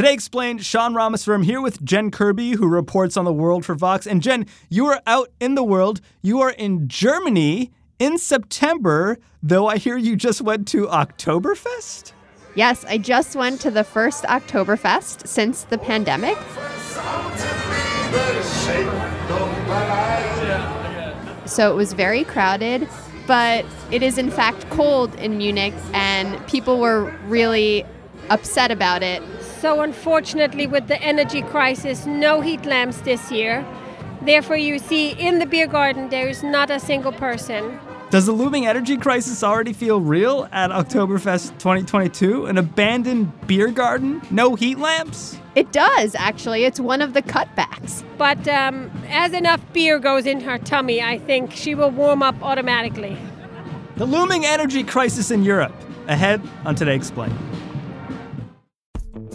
Today explained, Sean Rameswaram here with Jen Kirby, who reports on the world for Vox. And Jen, you are out in the world. You are in Germany in September, though I hear you just went to Oktoberfest? Yes, I just went to the first Oktoberfest since the pandemic. So it was very crowded, but it is in fact cold in Munich, and people were really upset about it. So, unfortunately, with the energy crisis, no heat lamps this year. Therefore, you see in the beer garden there is not a single person. Does the looming energy crisis already feel real at Oktoberfest 2022? An abandoned beer garden? No heat lamps? It does, actually. It's one of the cutbacks. But um, as enough beer goes in her tummy, I think she will warm up automatically. The looming energy crisis in Europe. Ahead on Today Explained.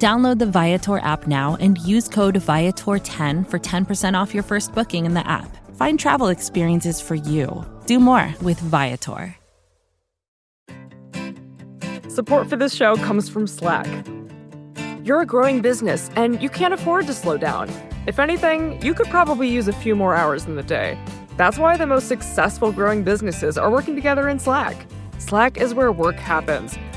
Download the Viator app now and use code Viator10 for 10% off your first booking in the app. Find travel experiences for you. Do more with Viator. Support for this show comes from Slack. You're a growing business and you can't afford to slow down. If anything, you could probably use a few more hours in the day. That's why the most successful growing businesses are working together in Slack. Slack is where work happens,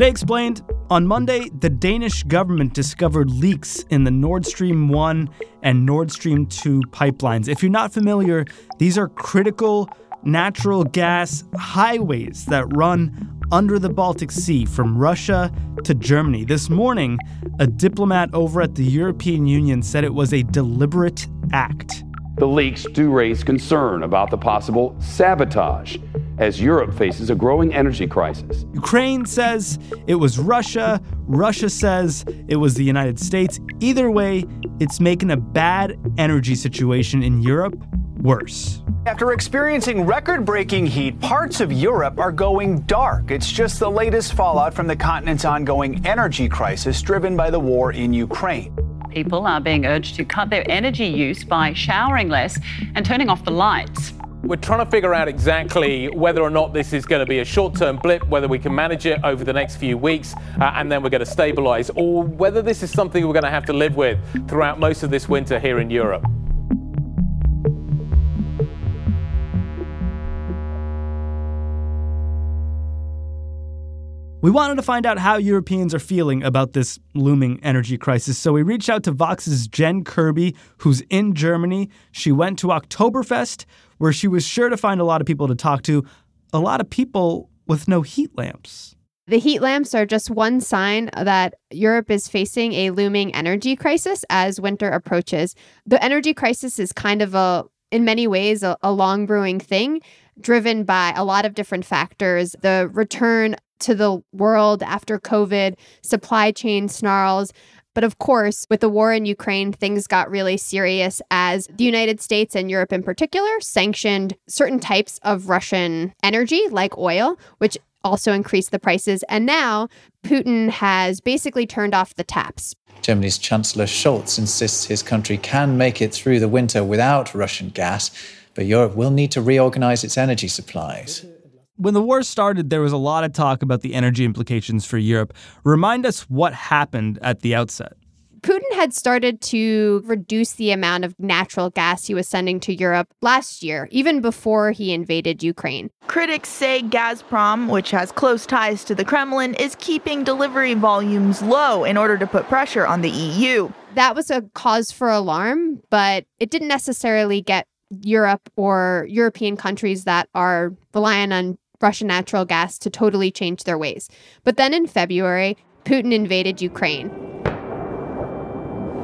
Today explained on Monday, the Danish government discovered leaks in the Nord Stream 1 and Nord Stream 2 pipelines. If you're not familiar, these are critical natural gas highways that run under the Baltic Sea from Russia to Germany. This morning, a diplomat over at the European Union said it was a deliberate act. The leaks do raise concern about the possible sabotage as Europe faces a growing energy crisis. Ukraine says it was Russia. Russia says it was the United States. Either way, it's making a bad energy situation in Europe worse. After experiencing record breaking heat, parts of Europe are going dark. It's just the latest fallout from the continent's ongoing energy crisis driven by the war in Ukraine. People are being urged to cut their energy use by showering less and turning off the lights. We're trying to figure out exactly whether or not this is going to be a short term blip, whether we can manage it over the next few weeks, uh, and then we're going to stabilize, or whether this is something we're going to have to live with throughout most of this winter here in Europe. We wanted to find out how Europeans are feeling about this looming energy crisis, so we reached out to Vox's Jen Kirby, who's in Germany. She went to Oktoberfest, where she was sure to find a lot of people to talk to, a lot of people with no heat lamps. The heat lamps are just one sign that Europe is facing a looming energy crisis as winter approaches. The energy crisis is kind of a, in many ways, a, a long brewing thing driven by a lot of different factors the return to the world after COVID, supply chain snarls. But of course, with the war in Ukraine, things got really serious as the United States and Europe in particular sanctioned certain types of Russian energy, like oil, which also increased the prices. And now Putin has basically turned off the taps. Germany's Chancellor Scholz insists his country can make it through the winter without Russian gas, but Europe will need to reorganize its energy supplies when the war started, there was a lot of talk about the energy implications for Europe. Remind us what happened at the outset. Putin had started to reduce the amount of natural gas he was sending to Europe last year, even before he invaded Ukraine. Critics say Gazprom, which has close ties to the Kremlin, is keeping delivery volumes low in order to put pressure on the EU. That was a cause for alarm, but it didn't necessarily get Europe or European countries that are reliant on Russian natural gas to totally change their ways. But then in February, Putin invaded Ukraine.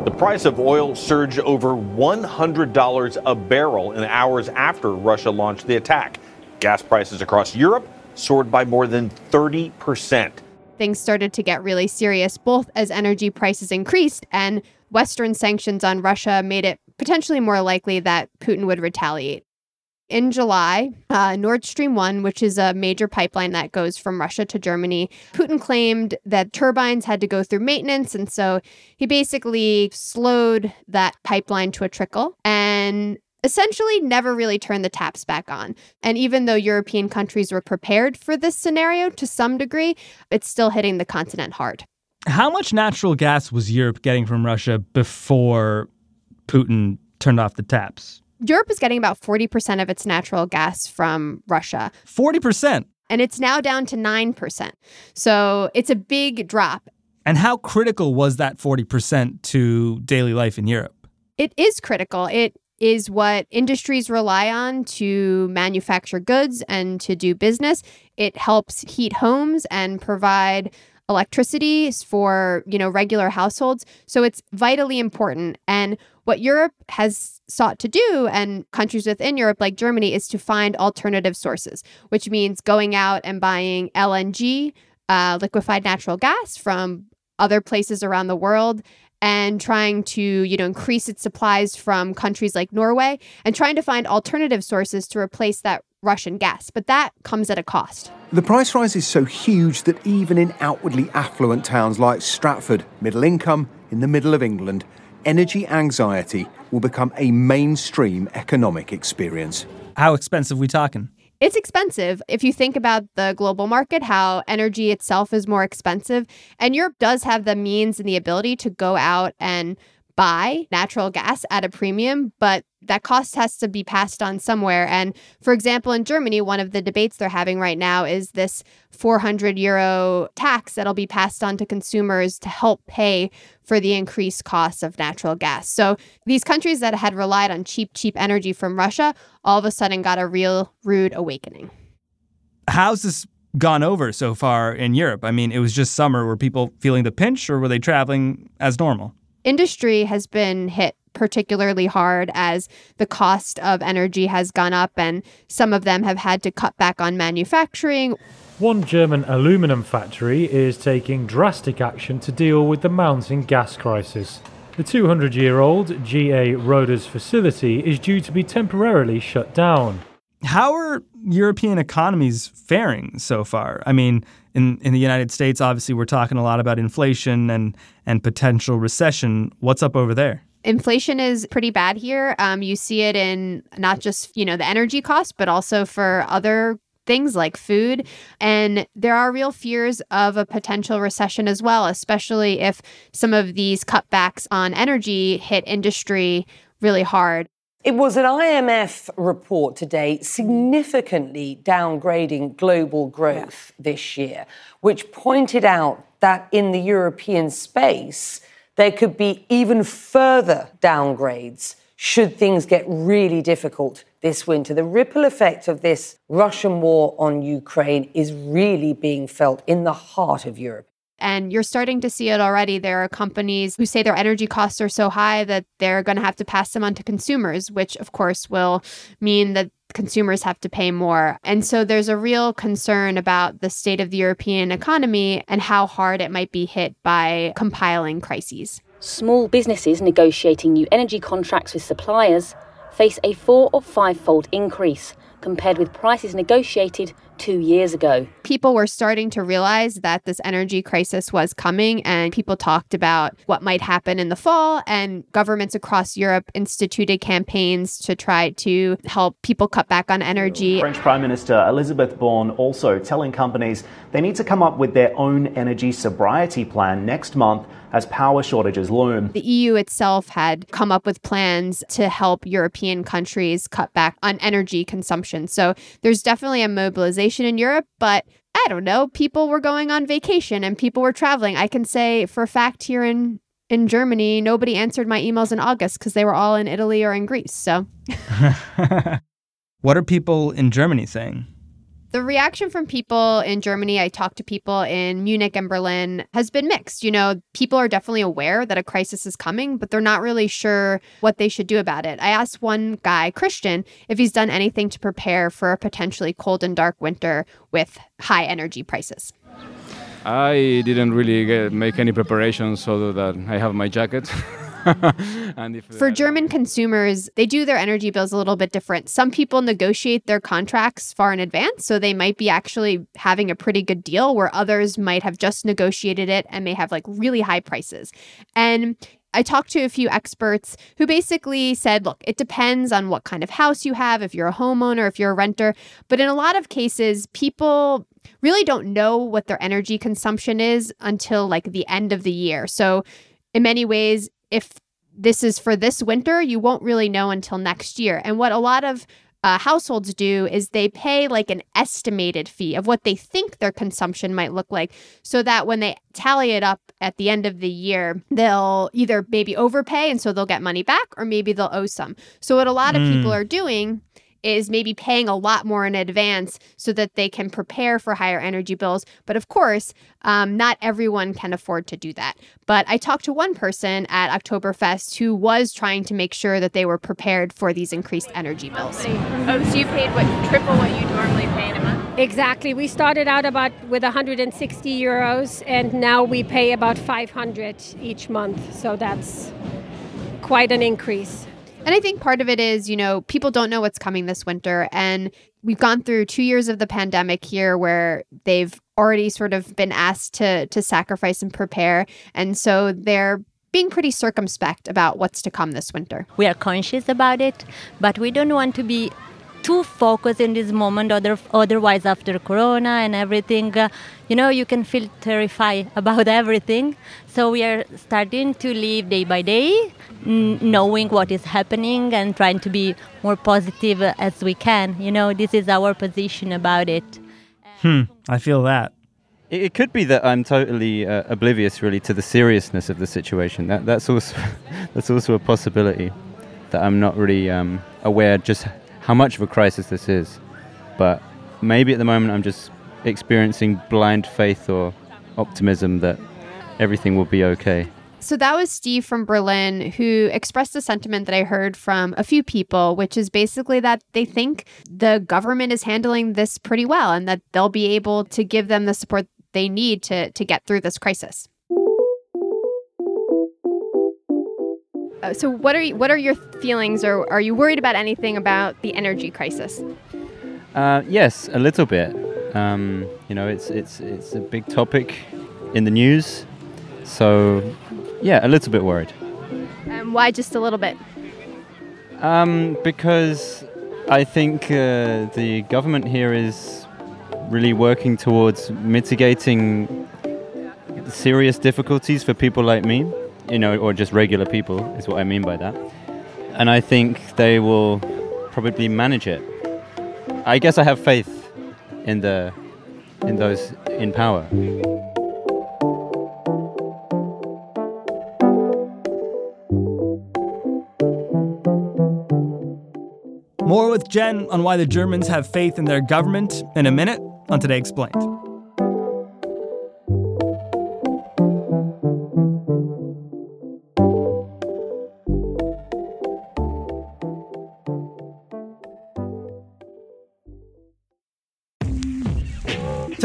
The price of oil surged over $100 a barrel in hours after Russia launched the attack. Gas prices across Europe soared by more than 30%. Things started to get really serious, both as energy prices increased and Western sanctions on Russia made it potentially more likely that Putin would retaliate. In July, uh, Nord Stream 1, which is a major pipeline that goes from Russia to Germany, Putin claimed that turbines had to go through maintenance. And so he basically slowed that pipeline to a trickle and essentially never really turned the taps back on. And even though European countries were prepared for this scenario to some degree, it's still hitting the continent hard. How much natural gas was Europe getting from Russia before Putin turned off the taps? Europe is getting about 40% of its natural gas from Russia. 40%? And it's now down to 9%. So it's a big drop. And how critical was that 40% to daily life in Europe? It is critical. It is what industries rely on to manufacture goods and to do business. It helps heat homes and provide electricity for, you know, regular households. So it's vitally important. And what Europe has sought to do, and countries within Europe like Germany, is to find alternative sources, which means going out and buying LNG, uh, liquefied natural gas, from other places around the world and trying to you know increase its supplies from countries like Norway and trying to find alternative sources to replace that Russian gas. But that comes at a cost. The price rise is so huge that even in outwardly affluent towns like Stratford middle income in the middle of England energy anxiety will become a mainstream economic experience. How expensive we talking? It's expensive. If you think about the global market, how energy itself is more expensive, and Europe does have the means and the ability to go out and buy natural gas at a premium, but that cost has to be passed on somewhere. And for example, in Germany, one of the debates they're having right now is this 400 euro tax that'll be passed on to consumers to help pay for the increased costs of natural gas. So these countries that had relied on cheap, cheap energy from Russia all of a sudden got a real rude awakening. How's this gone over so far in Europe? I mean, it was just summer. Were people feeling the pinch or were they traveling as normal? Industry has been hit particularly hard as the cost of energy has gone up and some of them have had to cut back on manufacturing. One German aluminum factory is taking drastic action to deal with the mounting gas crisis. The 200 year old GA Roders facility is due to be temporarily shut down. How are European economies faring so far? I mean, in, in the United States, obviously, we're talking a lot about inflation and, and potential recession. What's up over there? Inflation is pretty bad here. Um, you see it in not just you know the energy costs, but also for other things like food. And there are real fears of a potential recession as well, especially if some of these cutbacks on energy hit industry really hard. It was an IMF report today significantly downgrading global growth yeah. this year, which pointed out that in the European space, there could be even further downgrades should things get really difficult this winter. The ripple effect of this Russian war on Ukraine is really being felt in the heart of Europe. And you're starting to see it already. There are companies who say their energy costs are so high that they're going to have to pass them on to consumers, which of course will mean that consumers have to pay more. And so there's a real concern about the state of the European economy and how hard it might be hit by compiling crises. Small businesses negotiating new energy contracts with suppliers face a four or five fold increase compared with prices negotiated two years ago. People were starting to realize that this energy crisis was coming, and people talked about what might happen in the fall. And governments across Europe instituted campaigns to try to help people cut back on energy. French Prime Minister Elizabeth Borne also telling companies they need to come up with their own energy sobriety plan next month as power shortages loom. The EU itself had come up with plans to help European countries cut back on energy consumption. So there's definitely a mobilization in Europe, but I don't know, people were going on vacation and people were traveling. I can say for a fact here in in Germany, nobody answered my emails in August because they were all in Italy or in Greece. So what are people in Germany saying? The reaction from people in Germany, I talked to people in Munich and Berlin, has been mixed. You know, people are definitely aware that a crisis is coming, but they're not really sure what they should do about it. I asked one guy, Christian, if he's done anything to prepare for a potentially cold and dark winter with high energy prices. I didn't really get, make any preparations other than I have my jacket. For German consumers, they do their energy bills a little bit different. Some people negotiate their contracts far in advance, so they might be actually having a pretty good deal, where others might have just negotiated it and may have like really high prices. And I talked to a few experts who basically said, look, it depends on what kind of house you have, if you're a homeowner, if you're a renter. But in a lot of cases, people really don't know what their energy consumption is until like the end of the year. So, in many ways, if this is for this winter, you won't really know until next year. And what a lot of uh, households do is they pay like an estimated fee of what they think their consumption might look like so that when they tally it up at the end of the year, they'll either maybe overpay and so they'll get money back or maybe they'll owe some. So, what a lot of mm. people are doing is maybe paying a lot more in advance so that they can prepare for higher energy bills. But of course, um, not everyone can afford to do that. But I talked to one person at Oktoberfest who was trying to make sure that they were prepared for these increased energy bills. Oh, so you paid what triple what you normally pay in a month? Exactly. We started out about with 160 euros, and now we pay about 500 each month. So that's quite an increase. And I think part of it is, you know, people don't know what's coming this winter. And we've gone through two years of the pandemic here where they've already sort of been asked to to sacrifice and prepare. And so they're being pretty circumspect about what's to come this winter. We are conscious about it, but we don't want to be too focused in this moment. Other, otherwise, after Corona and everything, uh, you know, you can feel terrified about everything. So we are starting to live day by day, n- knowing what is happening and trying to be more positive as we can. You know, this is our position about it. Hmm, I feel that. It could be that I'm totally uh, oblivious, really, to the seriousness of the situation. That, that's also that's also a possibility that I'm not really um, aware just how much of a crisis this is. But maybe at the moment I'm just experiencing blind faith or optimism that everything will be okay. So that was Steve from Berlin who expressed a sentiment that I heard from a few people, which is basically that they think the government is handling this pretty well and that they'll be able to give them the support they need to, to get through this crisis. Uh, so what are you, what are your feelings, or are you worried about anything about the energy crisis? Uh, yes, a little bit. Um, you know, it's it's it's a big topic in the news, so yeah, a little bit worried. Um, why just a little bit? Um, because I think uh, the government here is really working towards mitigating serious difficulties for people like me you know, or just regular people, is what I mean by that. And I think they will probably manage it. I guess I have faith in the in those in power. More with Jen on why the Germans have faith in their government in a minute on Today Explained.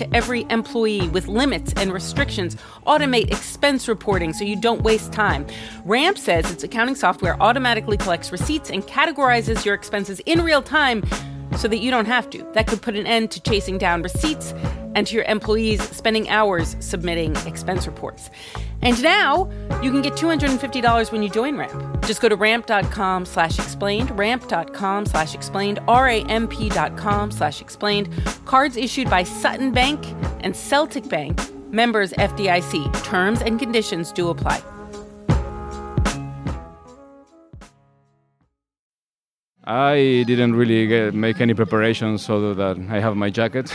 to every employee with limits and restrictions, automate expense reporting so you don't waste time. Ramp says its accounting software automatically collects receipts and categorizes your expenses in real time so that you don't have to. That could put an end to chasing down receipts and to your employees spending hours submitting expense reports. And now you can get $250 when you join Ramp. Just go to ramp.com slash explained, ramp.com slash explained, R-A-M-P.com slash explained. Cards issued by Sutton Bank and Celtic Bank, members FDIC. Terms and conditions do apply. I didn't really get, make any preparations other than I have my jacket.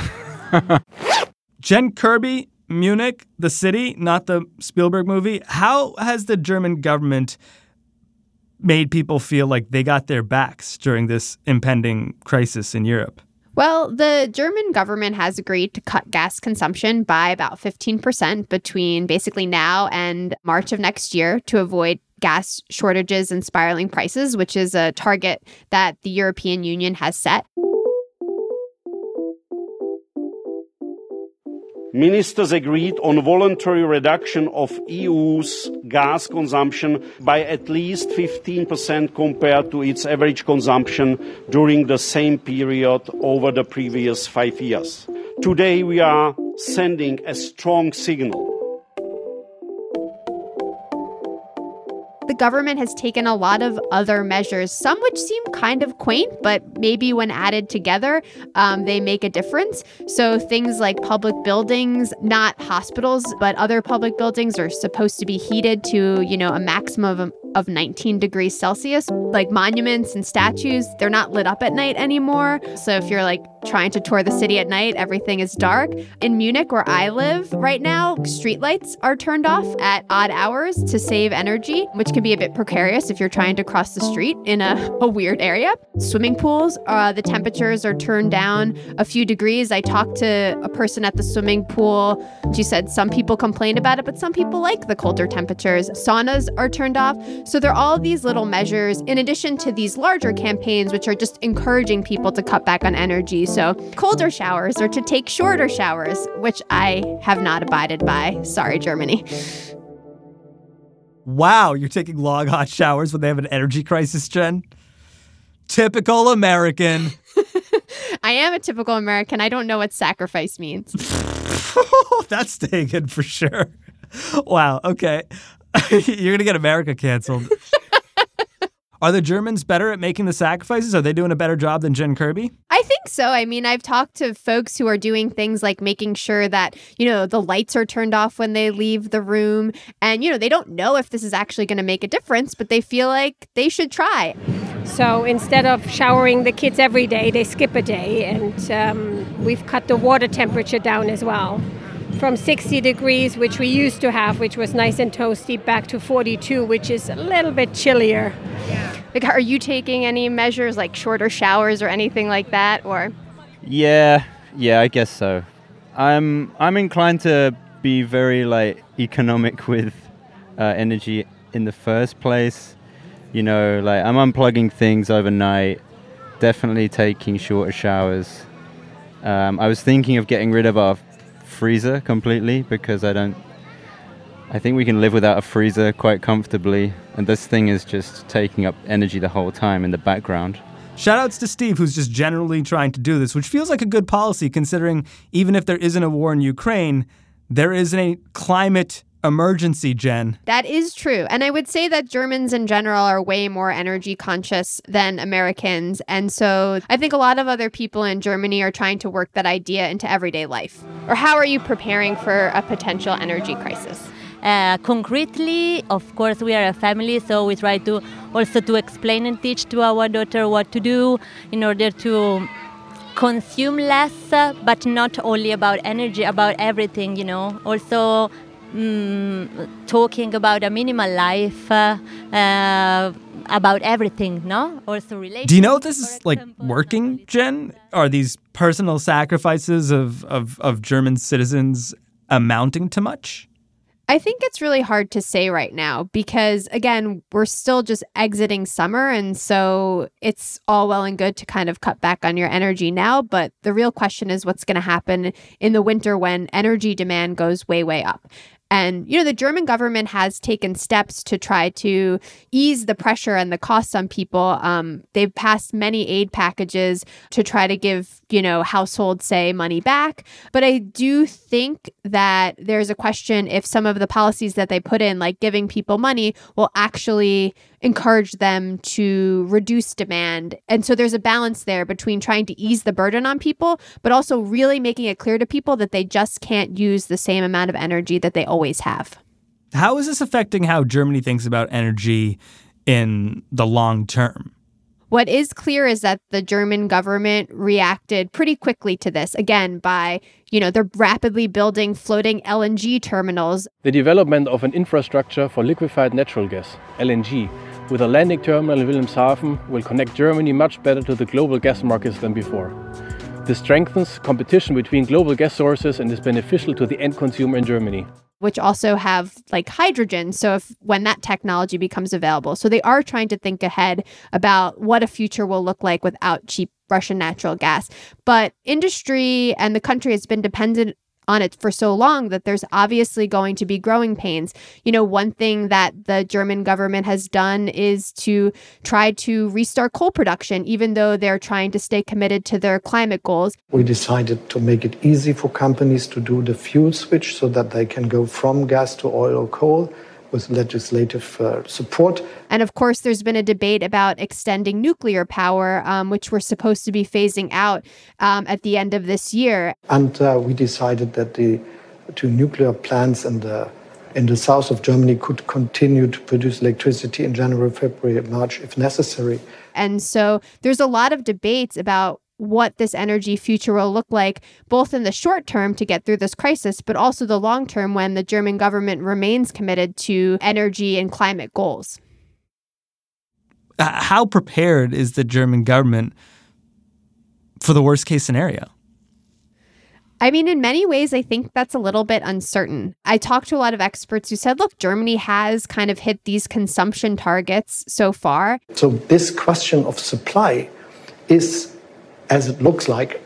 Jen Kirby, Munich, the city, not the Spielberg movie. How has the German government made people feel like they got their backs during this impending crisis in Europe? Well, the German government has agreed to cut gas consumption by about 15% between basically now and March of next year to avoid gas shortages and spiraling prices, which is a target that the European Union has set. Ministers agreed on voluntary reduction of EU's gas consumption by at least 15% compared to its average consumption during the same period over the previous five years. Today we are sending a strong signal the government has taken a lot of other measures, some which seem kind of quaint, but maybe when added together, um, they make a difference. So things like public buildings, not hospitals, but other public buildings are supposed to be heated to, you know, a maximum of, of 19 degrees Celsius. Like monuments and statues, they're not lit up at night anymore. So if you're like trying to tour the city at night, everything is dark. In Munich, where I live right now, streetlights are turned off at odd hours to save energy, which can be a bit precarious if you're trying to cross the street in a, a weird area. Swimming pools, uh, the temperatures are turned down a few degrees. I talked to a person at the swimming pool. She said some people complain about it, but some people like the colder temperatures. Saunas are turned off. So there are all these little measures in addition to these larger campaigns, which are just encouraging people to cut back on energy. So colder showers or to take shorter showers, which I have not abided by. Sorry, Germany. Wow, you're taking long hot showers when they have an energy crisis, Jen? Typical American. I am a typical American. I don't know what sacrifice means. That's staying in for sure. Wow, okay. you're going to get America canceled. Are the Germans better at making the sacrifices? Are they doing a better job than Jen Kirby? I think so. I mean, I've talked to folks who are doing things like making sure that, you know, the lights are turned off when they leave the room. And, you know, they don't know if this is actually going to make a difference, but they feel like they should try. So instead of showering the kids every day, they skip a day and um, we've cut the water temperature down as well from 60 degrees, which we used to have, which was nice and toasty, back to 42, which is a little bit chillier. Like, are you taking any measures like shorter showers or anything like that, or? Yeah, yeah, I guess so. I'm I'm inclined to be very like economic with uh, energy in the first place. You know, like I'm unplugging things overnight. Definitely taking shorter showers. Um, I was thinking of getting rid of our freezer completely because I don't. I think we can live without a freezer quite comfortably, and this thing is just taking up energy the whole time in the background. Shoutouts to Steve, who's just generally trying to do this, which feels like a good policy considering even if there isn't a war in Ukraine, there is a climate emergency, Jen. That is true. And I would say that Germans in general are way more energy conscious than Americans. And so I think a lot of other people in Germany are trying to work that idea into everyday life. Or how are you preparing for a potential energy crisis? Uh, concretely, of course, we are a family, so we try to also to explain and teach to our daughter what to do in order to consume less, uh, but not only about energy, about everything, you know. Also, mm, talking about a minimal life, uh, uh, about everything, no? Also related. Do you know this is like working, Jen? Are these personal sacrifices of, of, of German citizens amounting to much? I think it's really hard to say right now because, again, we're still just exiting summer. And so it's all well and good to kind of cut back on your energy now. But the real question is what's going to happen in the winter when energy demand goes way, way up. And, you know, the German government has taken steps to try to ease the pressure and the costs on people. Um, they've passed many aid packages to try to give, you know, households, say, money back. But I do think that there's a question if some of the policies that they put in, like giving people money, will actually encourage them to reduce demand. And so there's a balance there between trying to ease the burden on people, but also really making it clear to people that they just can't use the same amount of energy that they always have. How is this affecting how Germany thinks about energy in the long term? What is clear is that the German government reacted pretty quickly to this, again, by, you know, they're rapidly building floating LNG terminals. The development of an infrastructure for liquefied natural gas, LNG, with a landing terminal in Wilhelmshaven will connect Germany much better to the global gas markets than before. This strengthens competition between global gas sources and is beneficial to the end consumer in Germany which also have like hydrogen. So if when that technology becomes available, so they are trying to think ahead about what a future will look like without cheap Russian natural gas. But industry and the country has been dependent on it for so long that there's obviously going to be growing pains. You know, one thing that the German government has done is to try to restart coal production, even though they're trying to stay committed to their climate goals. We decided to make it easy for companies to do the fuel switch so that they can go from gas to oil or coal with legislative uh, support. And of course, there's been a debate about extending nuclear power, um, which we're supposed to be phasing out um, at the end of this year. And uh, we decided that the two nuclear plants in the in the south of Germany could continue to produce electricity in January, February, March if necessary. And so there's a lot of debates about what this energy future will look like, both in the short term to get through this crisis, but also the long term when the German government remains committed to energy and climate goals. Uh, how prepared is the German government for the worst case scenario? I mean, in many ways, I think that's a little bit uncertain. I talked to a lot of experts who said, look, Germany has kind of hit these consumption targets so far. So, this question of supply is as it looks like,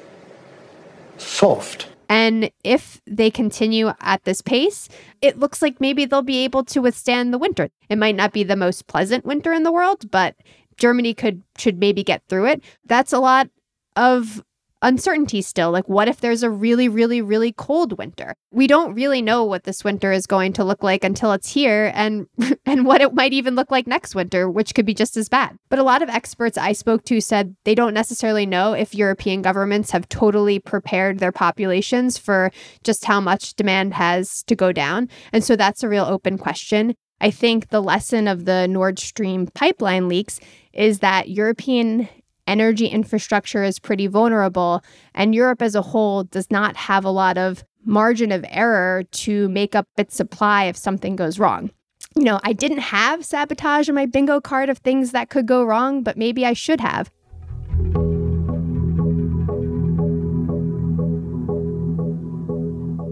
soft. And if they continue at this pace, it looks like maybe they'll be able to withstand the winter. It might not be the most pleasant winter in the world, but Germany could should maybe get through it. That's a lot of uncertainty still. Like, what if there's a really, really, really cold winter? We don't really know what this winter is going to look like until it's here and and what it might even look like next winter, which could be just as bad. But a lot of experts I spoke to said they don't necessarily know if European governments have totally prepared their populations for just how much demand has to go down. And so that's a real open question. I think the lesson of the Nord Stream pipeline leaks is that European energy infrastructure is pretty vulnerable, and Europe as a whole does not have a lot of margin of error to make up its supply if something goes wrong. You know, I didn't have sabotage on my bingo card of things that could go wrong, but maybe I should have.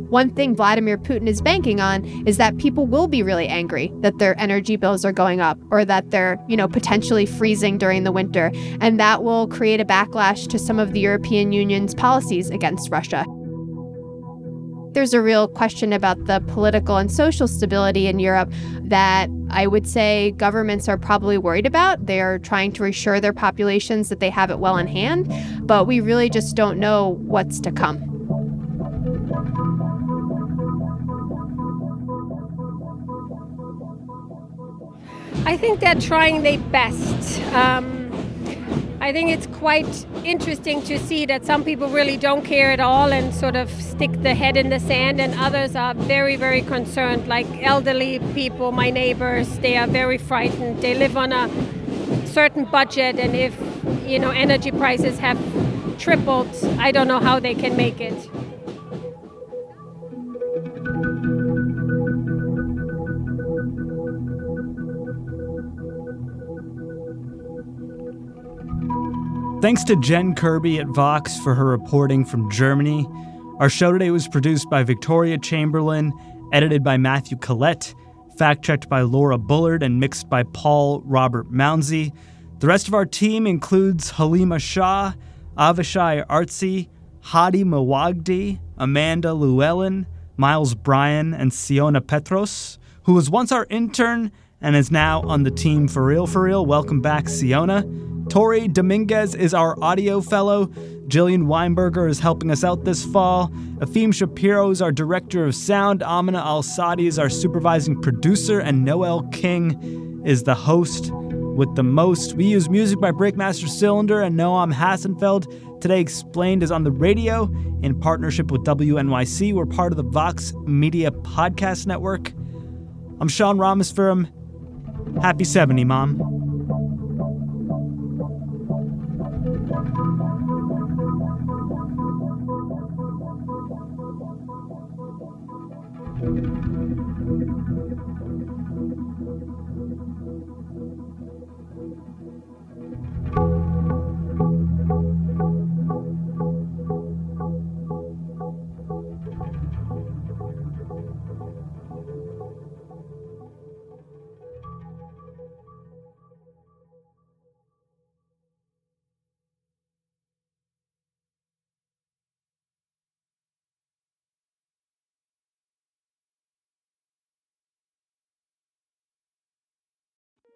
One thing Vladimir Putin is banking on is that people will be really angry that their energy bills are going up or that they're, you know, potentially freezing during the winter, and that will create a backlash to some of the European Union's policies against Russia. There's a real question about the political and social stability in Europe that I would say governments are probably worried about. They are trying to reassure their populations that they have it well in hand, but we really just don't know what's to come. I think they're trying their best. Um, I think it's quite interesting to see that some people really don't care at all and sort of stick the head in the sand, and others are very, very concerned. Like elderly people, my neighbors, they are very frightened. They live on a certain budget, and if you know energy prices have tripled, I don't know how they can make it. Thanks to Jen Kirby at Vox for her reporting from Germany. Our show today was produced by Victoria Chamberlin, edited by Matthew Collette, fact checked by Laura Bullard, and mixed by Paul Robert Mounsey. The rest of our team includes Halima Shah, Avishai Artsy, Hady Mawajdeh, Amanda Llewellyn, Miles Bryan, and Siona Petros, who was once our intern and is now on the team for real for real. Welcome back, Siona. Tori Dominguez is our audio fellow. Jillian Weinberger is helping us out this fall. Efim Shapiro is our director of sound. Amina Al Sadi is our supervising producer. And Noel King is the host with the most. We use music by Breakmaster Cylinder and Noam Hassenfeld. Today Explained is on the radio in partnership with WNYC. We're part of the Vox Media Podcast Network. I'm Sean Rameswaram. Happy 70, Mom.